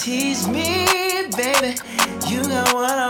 tease me, baby. You got what I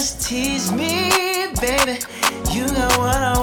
Just tease me, baby. You got what I want.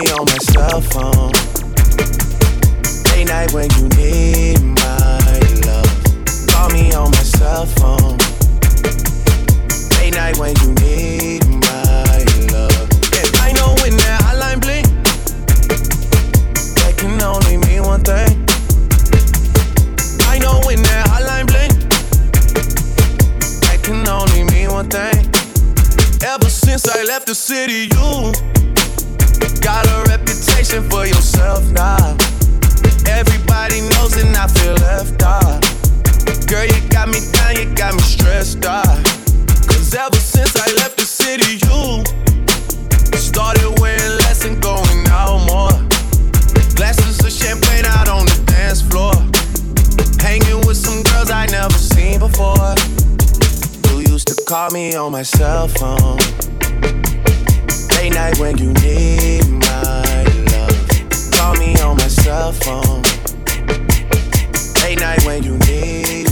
me on my cell phone. Day night when you need my love. Call me on my cell phone. Day night when you need my love. Yeah, I know when that hotline bling, that can only mean one thing. I know when that hotline bling, that can only mean one thing. Ever since I left the city, you attention for yourself now. Everybody knows and I feel left out. Girl, you got me down, you got me stressed out. Cause ever since I left the city, you started wearing less and going out more. Glasses of champagne out on the dance floor. Hanging with some girls I never seen before. You used to call me on my cell phone. Late night when you need me on my cell phone. Late night when you need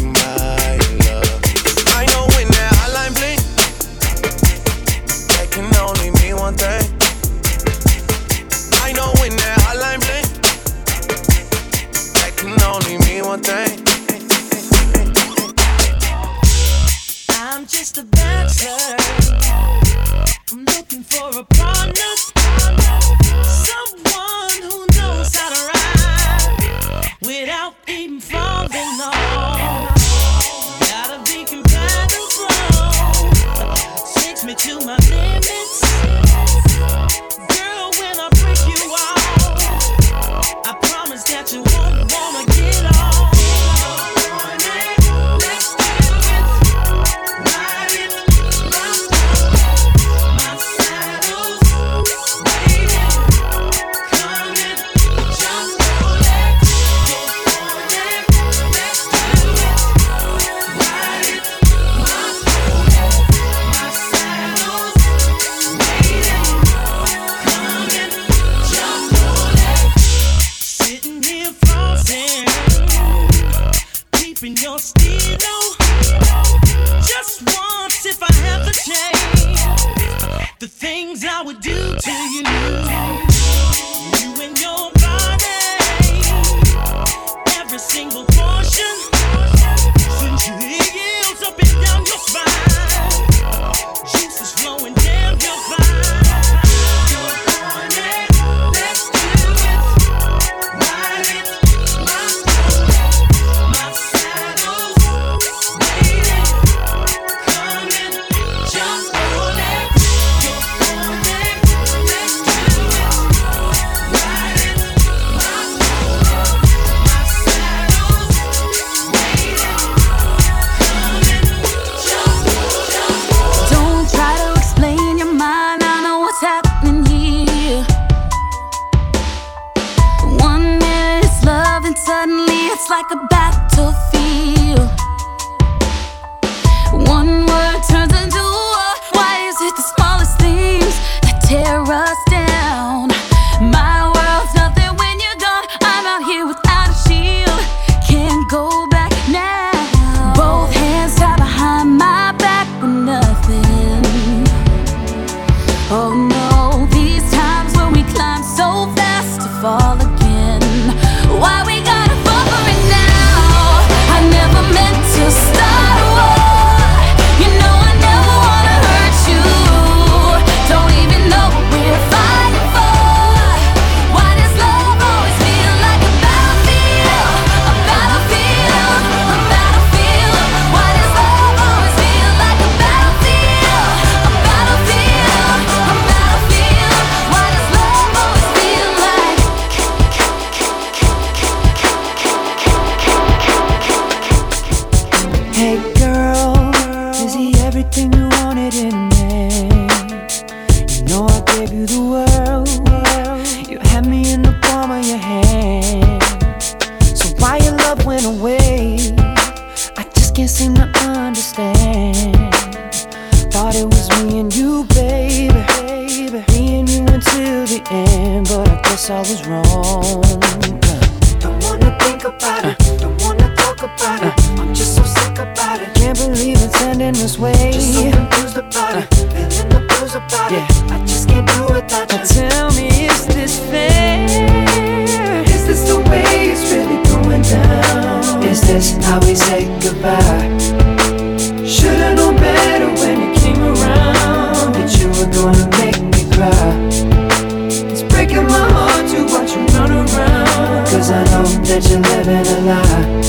that you're living a lie.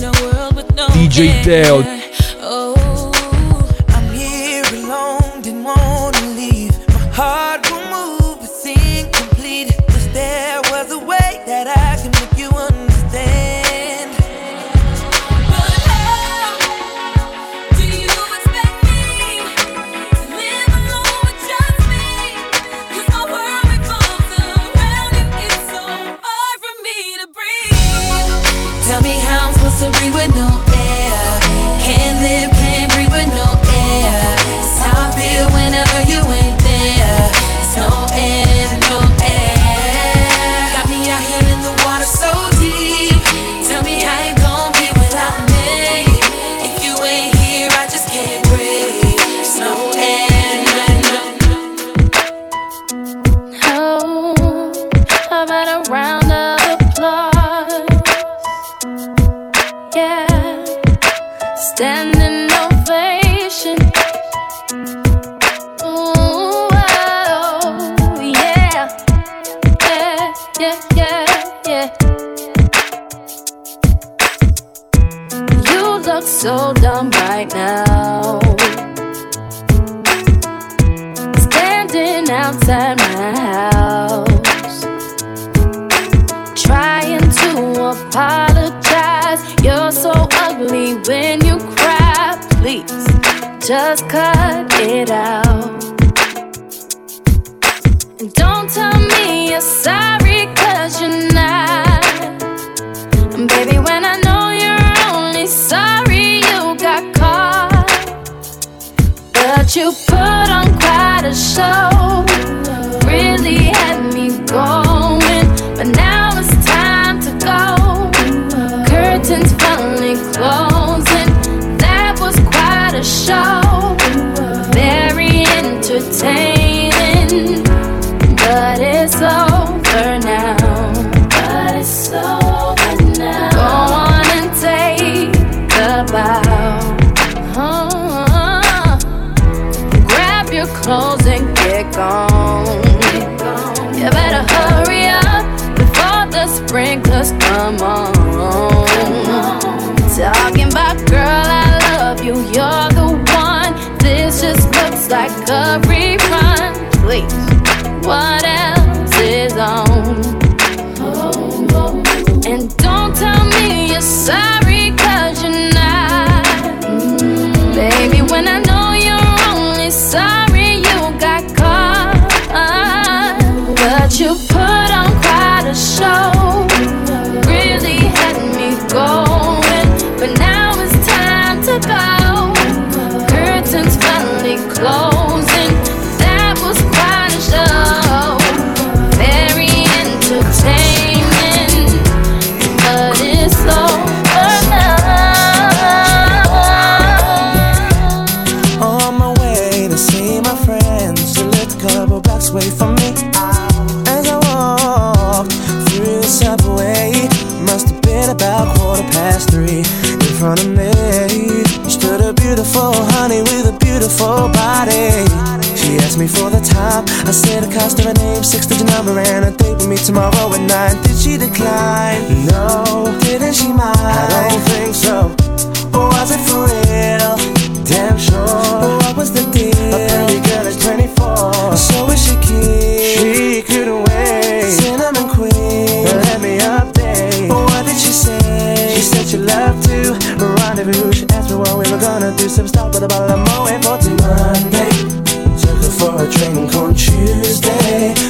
DJ Dale. Oh. outside my house. Trying to apologize. You're so ugly when you cry. Please just cut it out. And don't tell me you're sorry, cause you're not. Baby, when I know you're only sorry you got caught, but you put on quite a show. cost of her name, six digit number, and a date with me tomorrow at nine. Did she decline? No. Didn't she mind? I don't think so. Or was it for real? Damn sure. But what was the deal? A pretty girl is 24. So is she key? She couldn't wait. Cinnamon queen. Let me update. What did she say? She said she loved to rendezvous. She asked me what we were gonna do. Some stuff, but about a moment for Monday for a drink on Tuesday.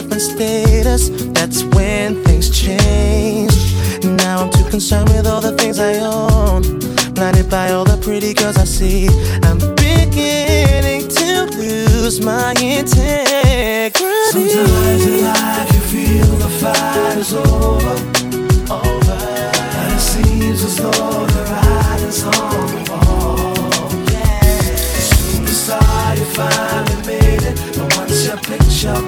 status. That's when things change. Now I'm too concerned with all the things I own. Blinded by all the pretty girls I see. I'm beginning to lose my integrity. Sometimes in life you feel the fight is over, over, and it seems as though the writing's on the wall. Superstar, you finally made it, but once your picture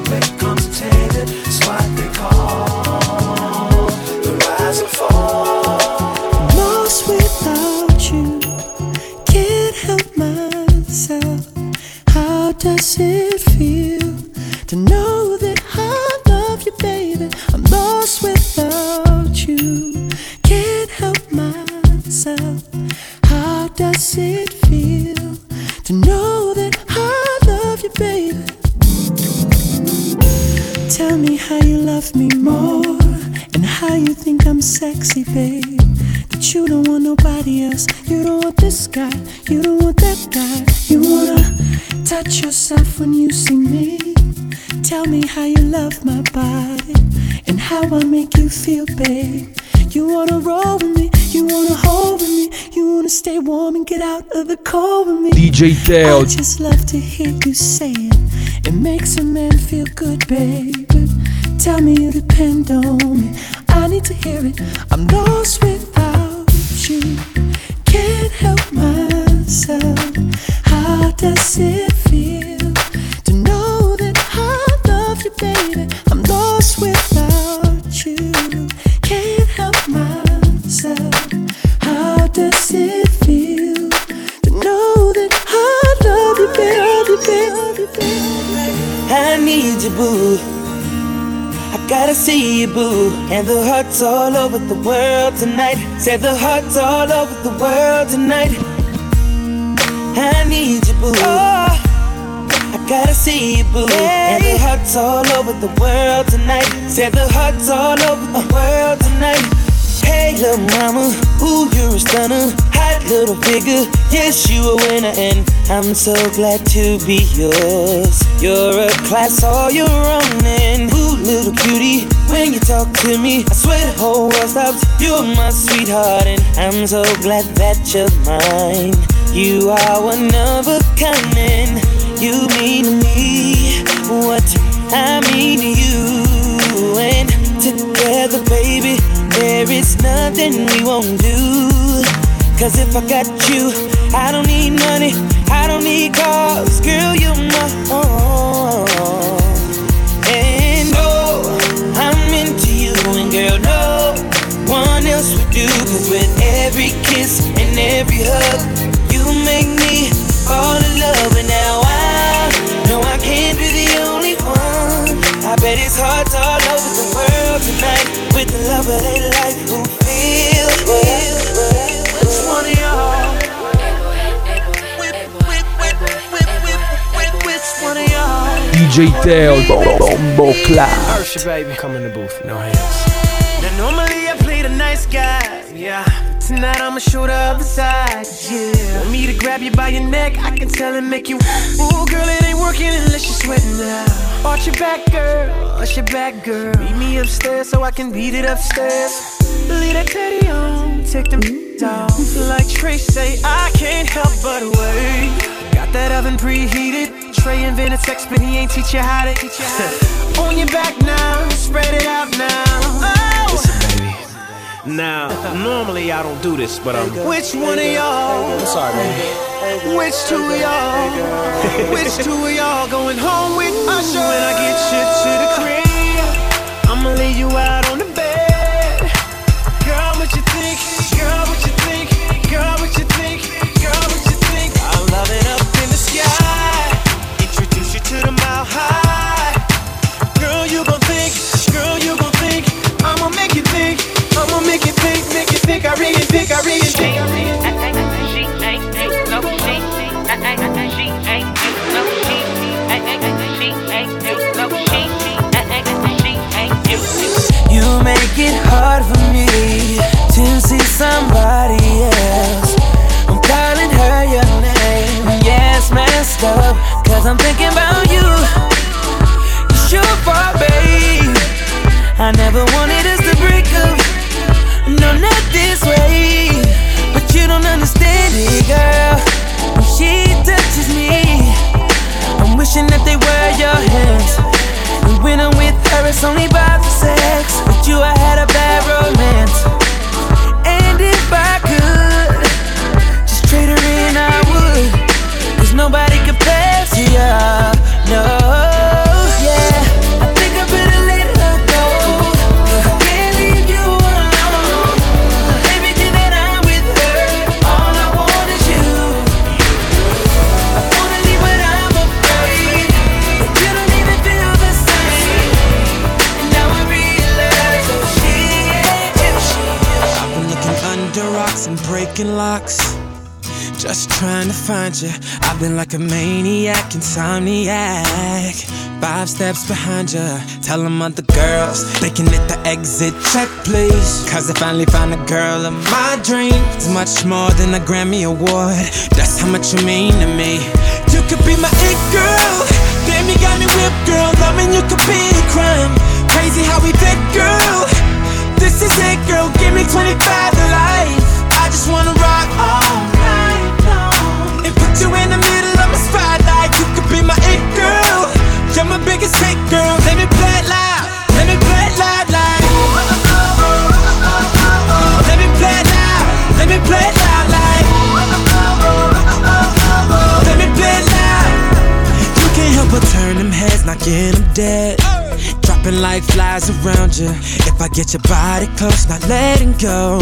how you love my body and how I make you feel, babe. You wanna roll with me. You wanna hold with me. You wanna stay warm and get out of the cold with me. DJ Teo. I just love to hear you say it. It makes a man feel good, baby. Tell me you depend on me. I need to hear it. I'm lost without you. Can't help myself. How does it feel boo. I gotta see you, boo. And the hearts all over the world tonight. Said the hearts all over the world tonight. I need you, boo. I gotta see you, boo. And the hearts all over the world tonight. Said the hearts all over the world tonight. Hey, little mama, ooh, you're a stunner. Hot little figure, yes, you a winner, and I'm so glad to be yours. You're a class all your own, and ooh, little cutie, when you talk to me, I swear the whole world stops. You're my sweetheart, and I'm so glad that you're mine. You are one of a kind, and you mean to me what I mean to you, and together, baby. There is nothing we won't do. Cause if I got you, I don't need money, I don't need cars, girl, you know. And oh, I'm into you, and girl, no one else would do. Cause with every kiss and every hug, you make me fall in love. And now I know I can't be the only one. I bet it's hard all over the world tonight with the love of their life DJ Teo, Bombo Clat. Usher, baby, come in the booth, no hands. Now normally I play the nice guy, yeah. Tonight I'ma show the other side, yeah. Want me to grab you by your neck, I can tell and make you. Ooh, girl, it ain't working unless you're sweating now. Arch your back, girl, arch your back, girl. Meet me upstairs so I can beat it upstairs. Leave that teddy on, take them off. Like Trey say, I can't help but wait. Got that oven preheated. Trey invented sex, but he ain't teach you how to. Teach you how to. on your back now, spread it out now. Oh. Listen, baby. Now, normally I don't do this, but um, Which one of y'all? I'm sorry, baby. Which two of y'all? Which two of y'all going home with Usher when I get you to the crib? I'ma lay you out She ain't you, make it hard for me to see somebody else. I'm calling her your name. Yes, messed up, cause I'm thinking about you. It's your fault, babe. I never wanted us to break up. No, not this way. But you don't understand it, girl. When she touches me, I'm wishing that they were your hands. And when I'm with her, it's only about find you. I've been like a maniac, insomniac. Five steps behind you. Tell them other girls they can hit the exit check, please. Cause I finally found a girl of my dreams. Much more than a Grammy Award. That's how much you mean to me. You could be my it girl. Damn, you got me whipped, girl. Loving you could be a crime. Crazy how we fit, girl. This is it, girl. Give me 25 to life. I just wanna rock all biggest hit, girl. Let me play it loud. Let me play it loud, like. Let me play it loud. Let me play it loud, like. Let me play it loud. You can't help but turn them heads, knocking them dead. Dropping like flies around you. I get your body close, not letting go.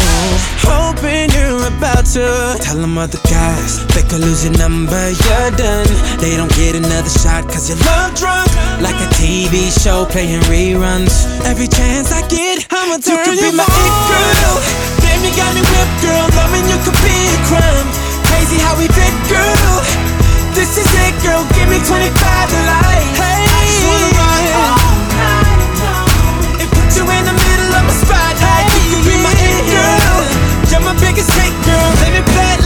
Hoping you're about to tell them other guys they could lose your number, you're done. They don't get another shot cause you're love drunk. Like a TV show playing reruns. Every chance I get, I'ma turn you. Could be my it girl. Damn, you got me whipped, girl. Loving you could be a crime. Crazy how we fit, girl. This is it, girl. Give me 25 to life. Hey, everything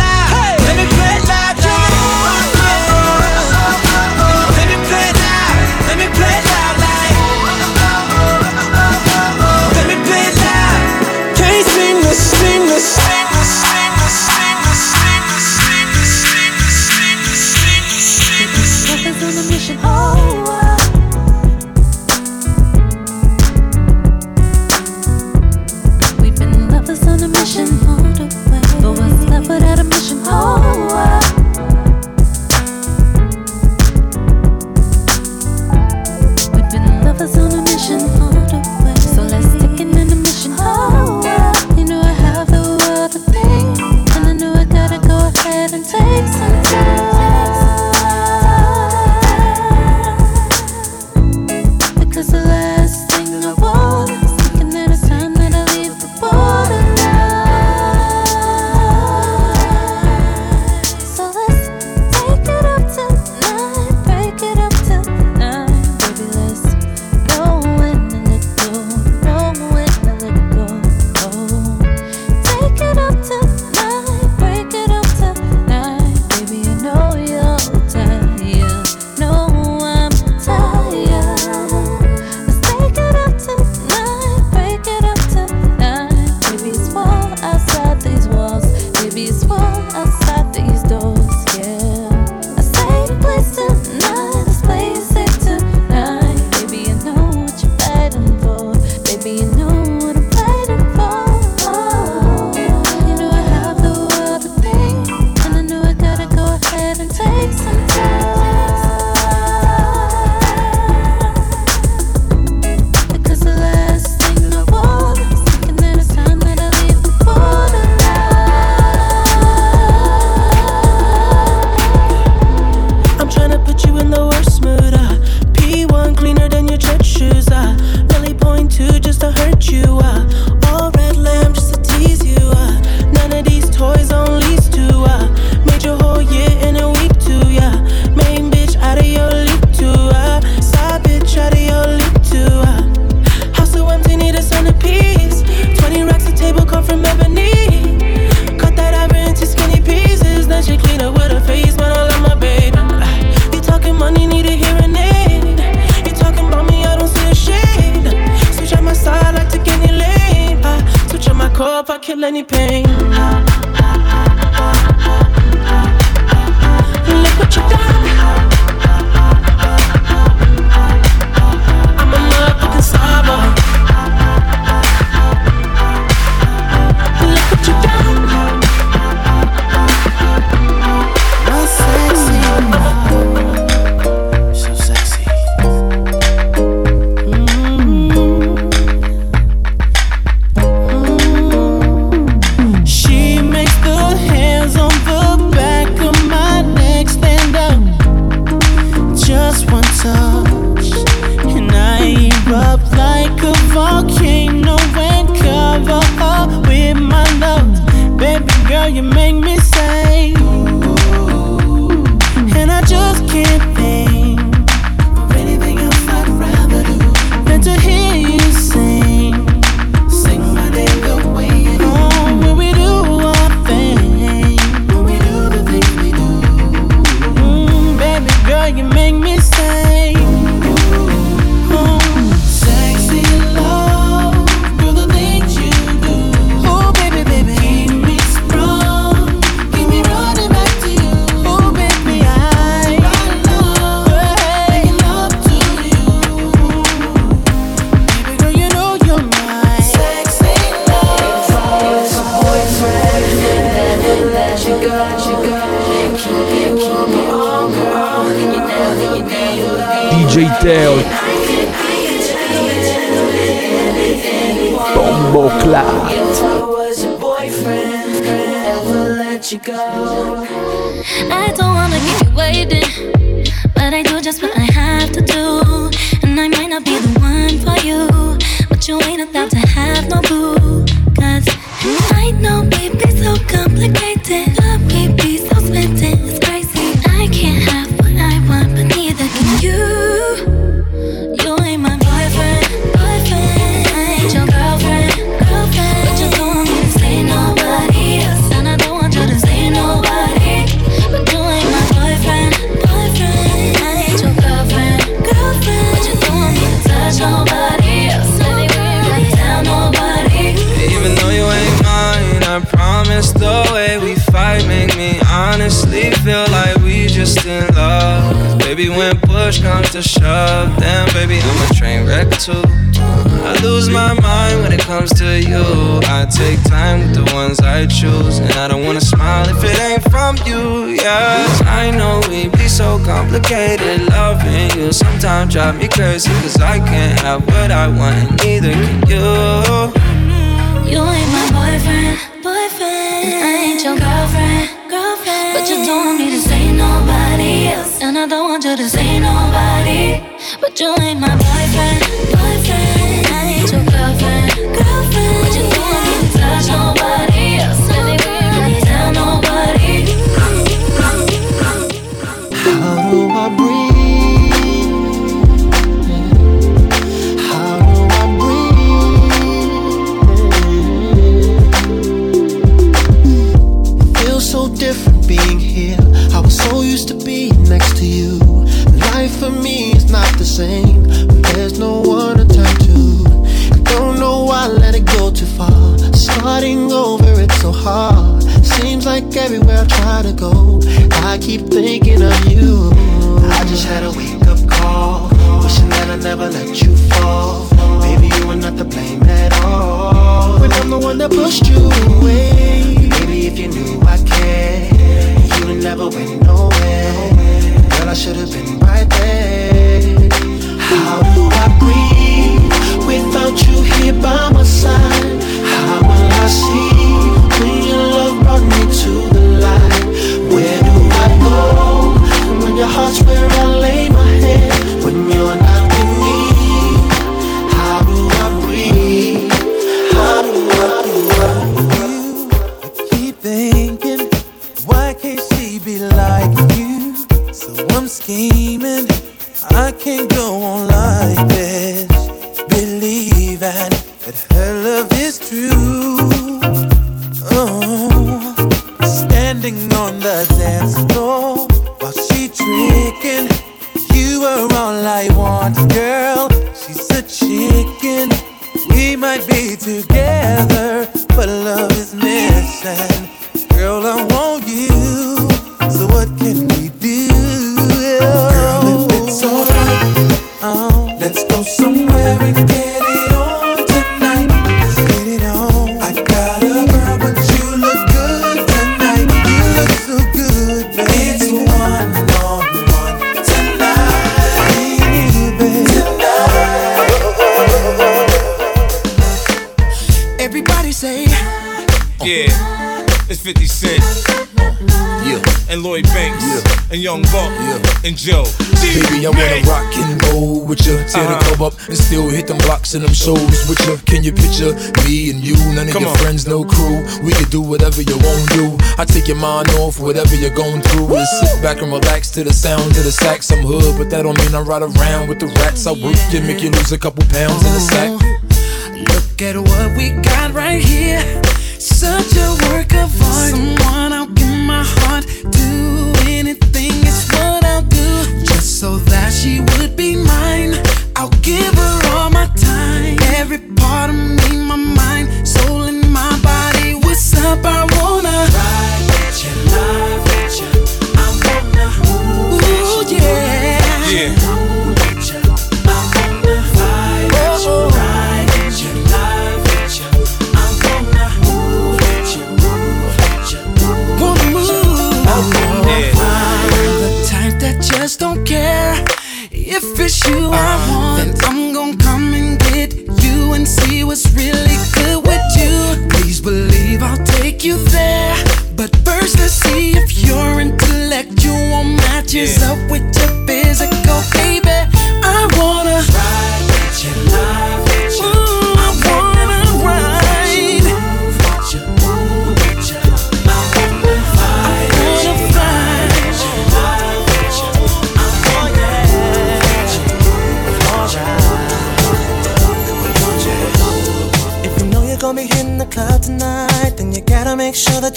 ever let you go. I don't wanna keep you waiting, but I do just what I have to do. And I might not be the one for you, but you ain't allowed to have no boo. Cause I know, baby, so complicated. just in love. Cause baby, when push comes to shove, then baby, I'm a train wreck too. I lose my mind when it comes to you. I take time with the ones I choose. And I don't wanna smile if it ain't from you, yeah. I know we be so complicated. Loving you sometimes drive me crazy. Cause I can't have what I want, and neither can you. You ain't my boyfriend, boyfriend. and I ain't your girlfriend, girlfriend. But you don't need Cause ain't nobody But you ain't my boyfriend. Crew. We can do whatever you want to do. I take your mind off whatever you're going through. And sit back and relax to the sound of the sax. I'm hood, but that don't mean I ride around with the rats. I work you, make you lose a couple pounds in the sack. Look at what we got right here. Such a work of art. Someone I'll give my heart. Do anything, it's what I'll do. Just so that she would be mine. I'll give her all my time. Every part of me, my just don't care. If it's you I want, then I'm gonna come and get you and see what's really good with you. Please believe I'll take you there. But first, let's see if your intellectual matches up with your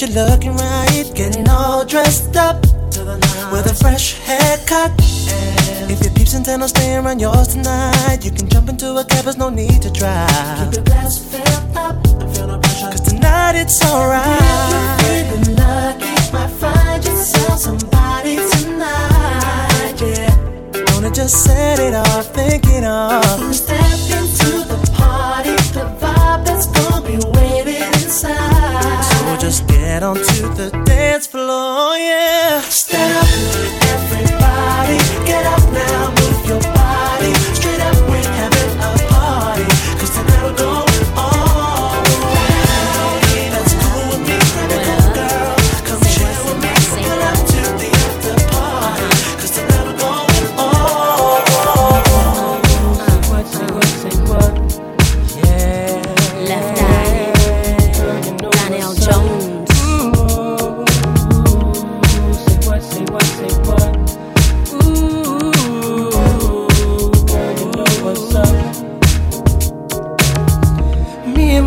make you're looking right. Getting all dressed up with a fresh haircut. If your peeps intend on staying around yours tonight, you can jump into a cab, there's no need to drive. Keep your glass filled up, cause tonight it's alright. Feeling lucky, might find yourself somebody tonight, yeah. Wanna just set it off, thinking of Step just get onto the dance floor, yeah. Stand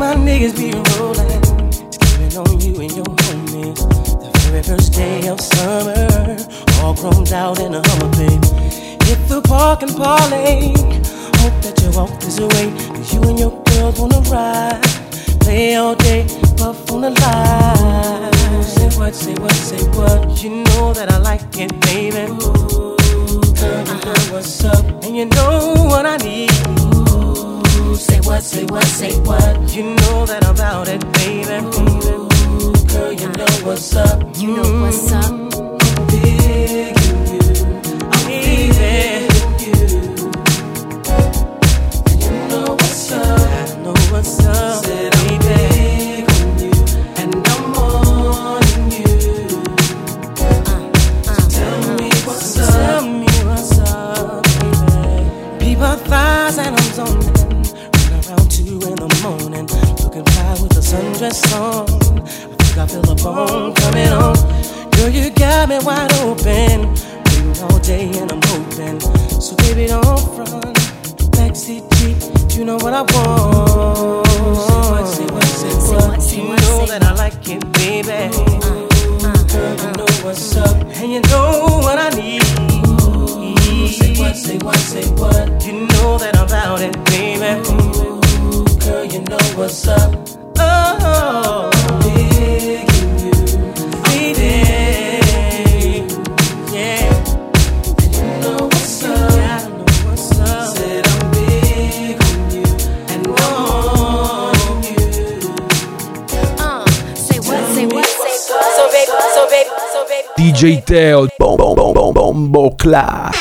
my niggas be rolling, skipping on you and your homies. The very first day of summer, all grown out in a Hummer, baby. Hit the park and parlay. Hope that you walk this way, cause you and your girls wanna ride. Play all day, puff on the line. Say what, say what, say what. You know that I like it, baby. Ooh, girl, you know what's up, and you know what I need. Ooh, say what, say what, say what. You know that I'm about it, baby. Ooh, girl, you know what's up. You know mm. what's up. Digging you, I'm digging you. You know what's up. I know what's up. Said a on. I think I feel a bone coming on. Girl, you got me wide open. Waiting all day and I'm hoping. So baby, don't front. Backseat Jeep, you know what I want. Say what, say what, say what. You know that I like it, baby. Uh, uh, girl, you know what's up, and you know what I need. Say what, say what, say what. You know that I'm about it, baby. Girl, you know what's up. Say what. So baby, so baby, so baby. DJ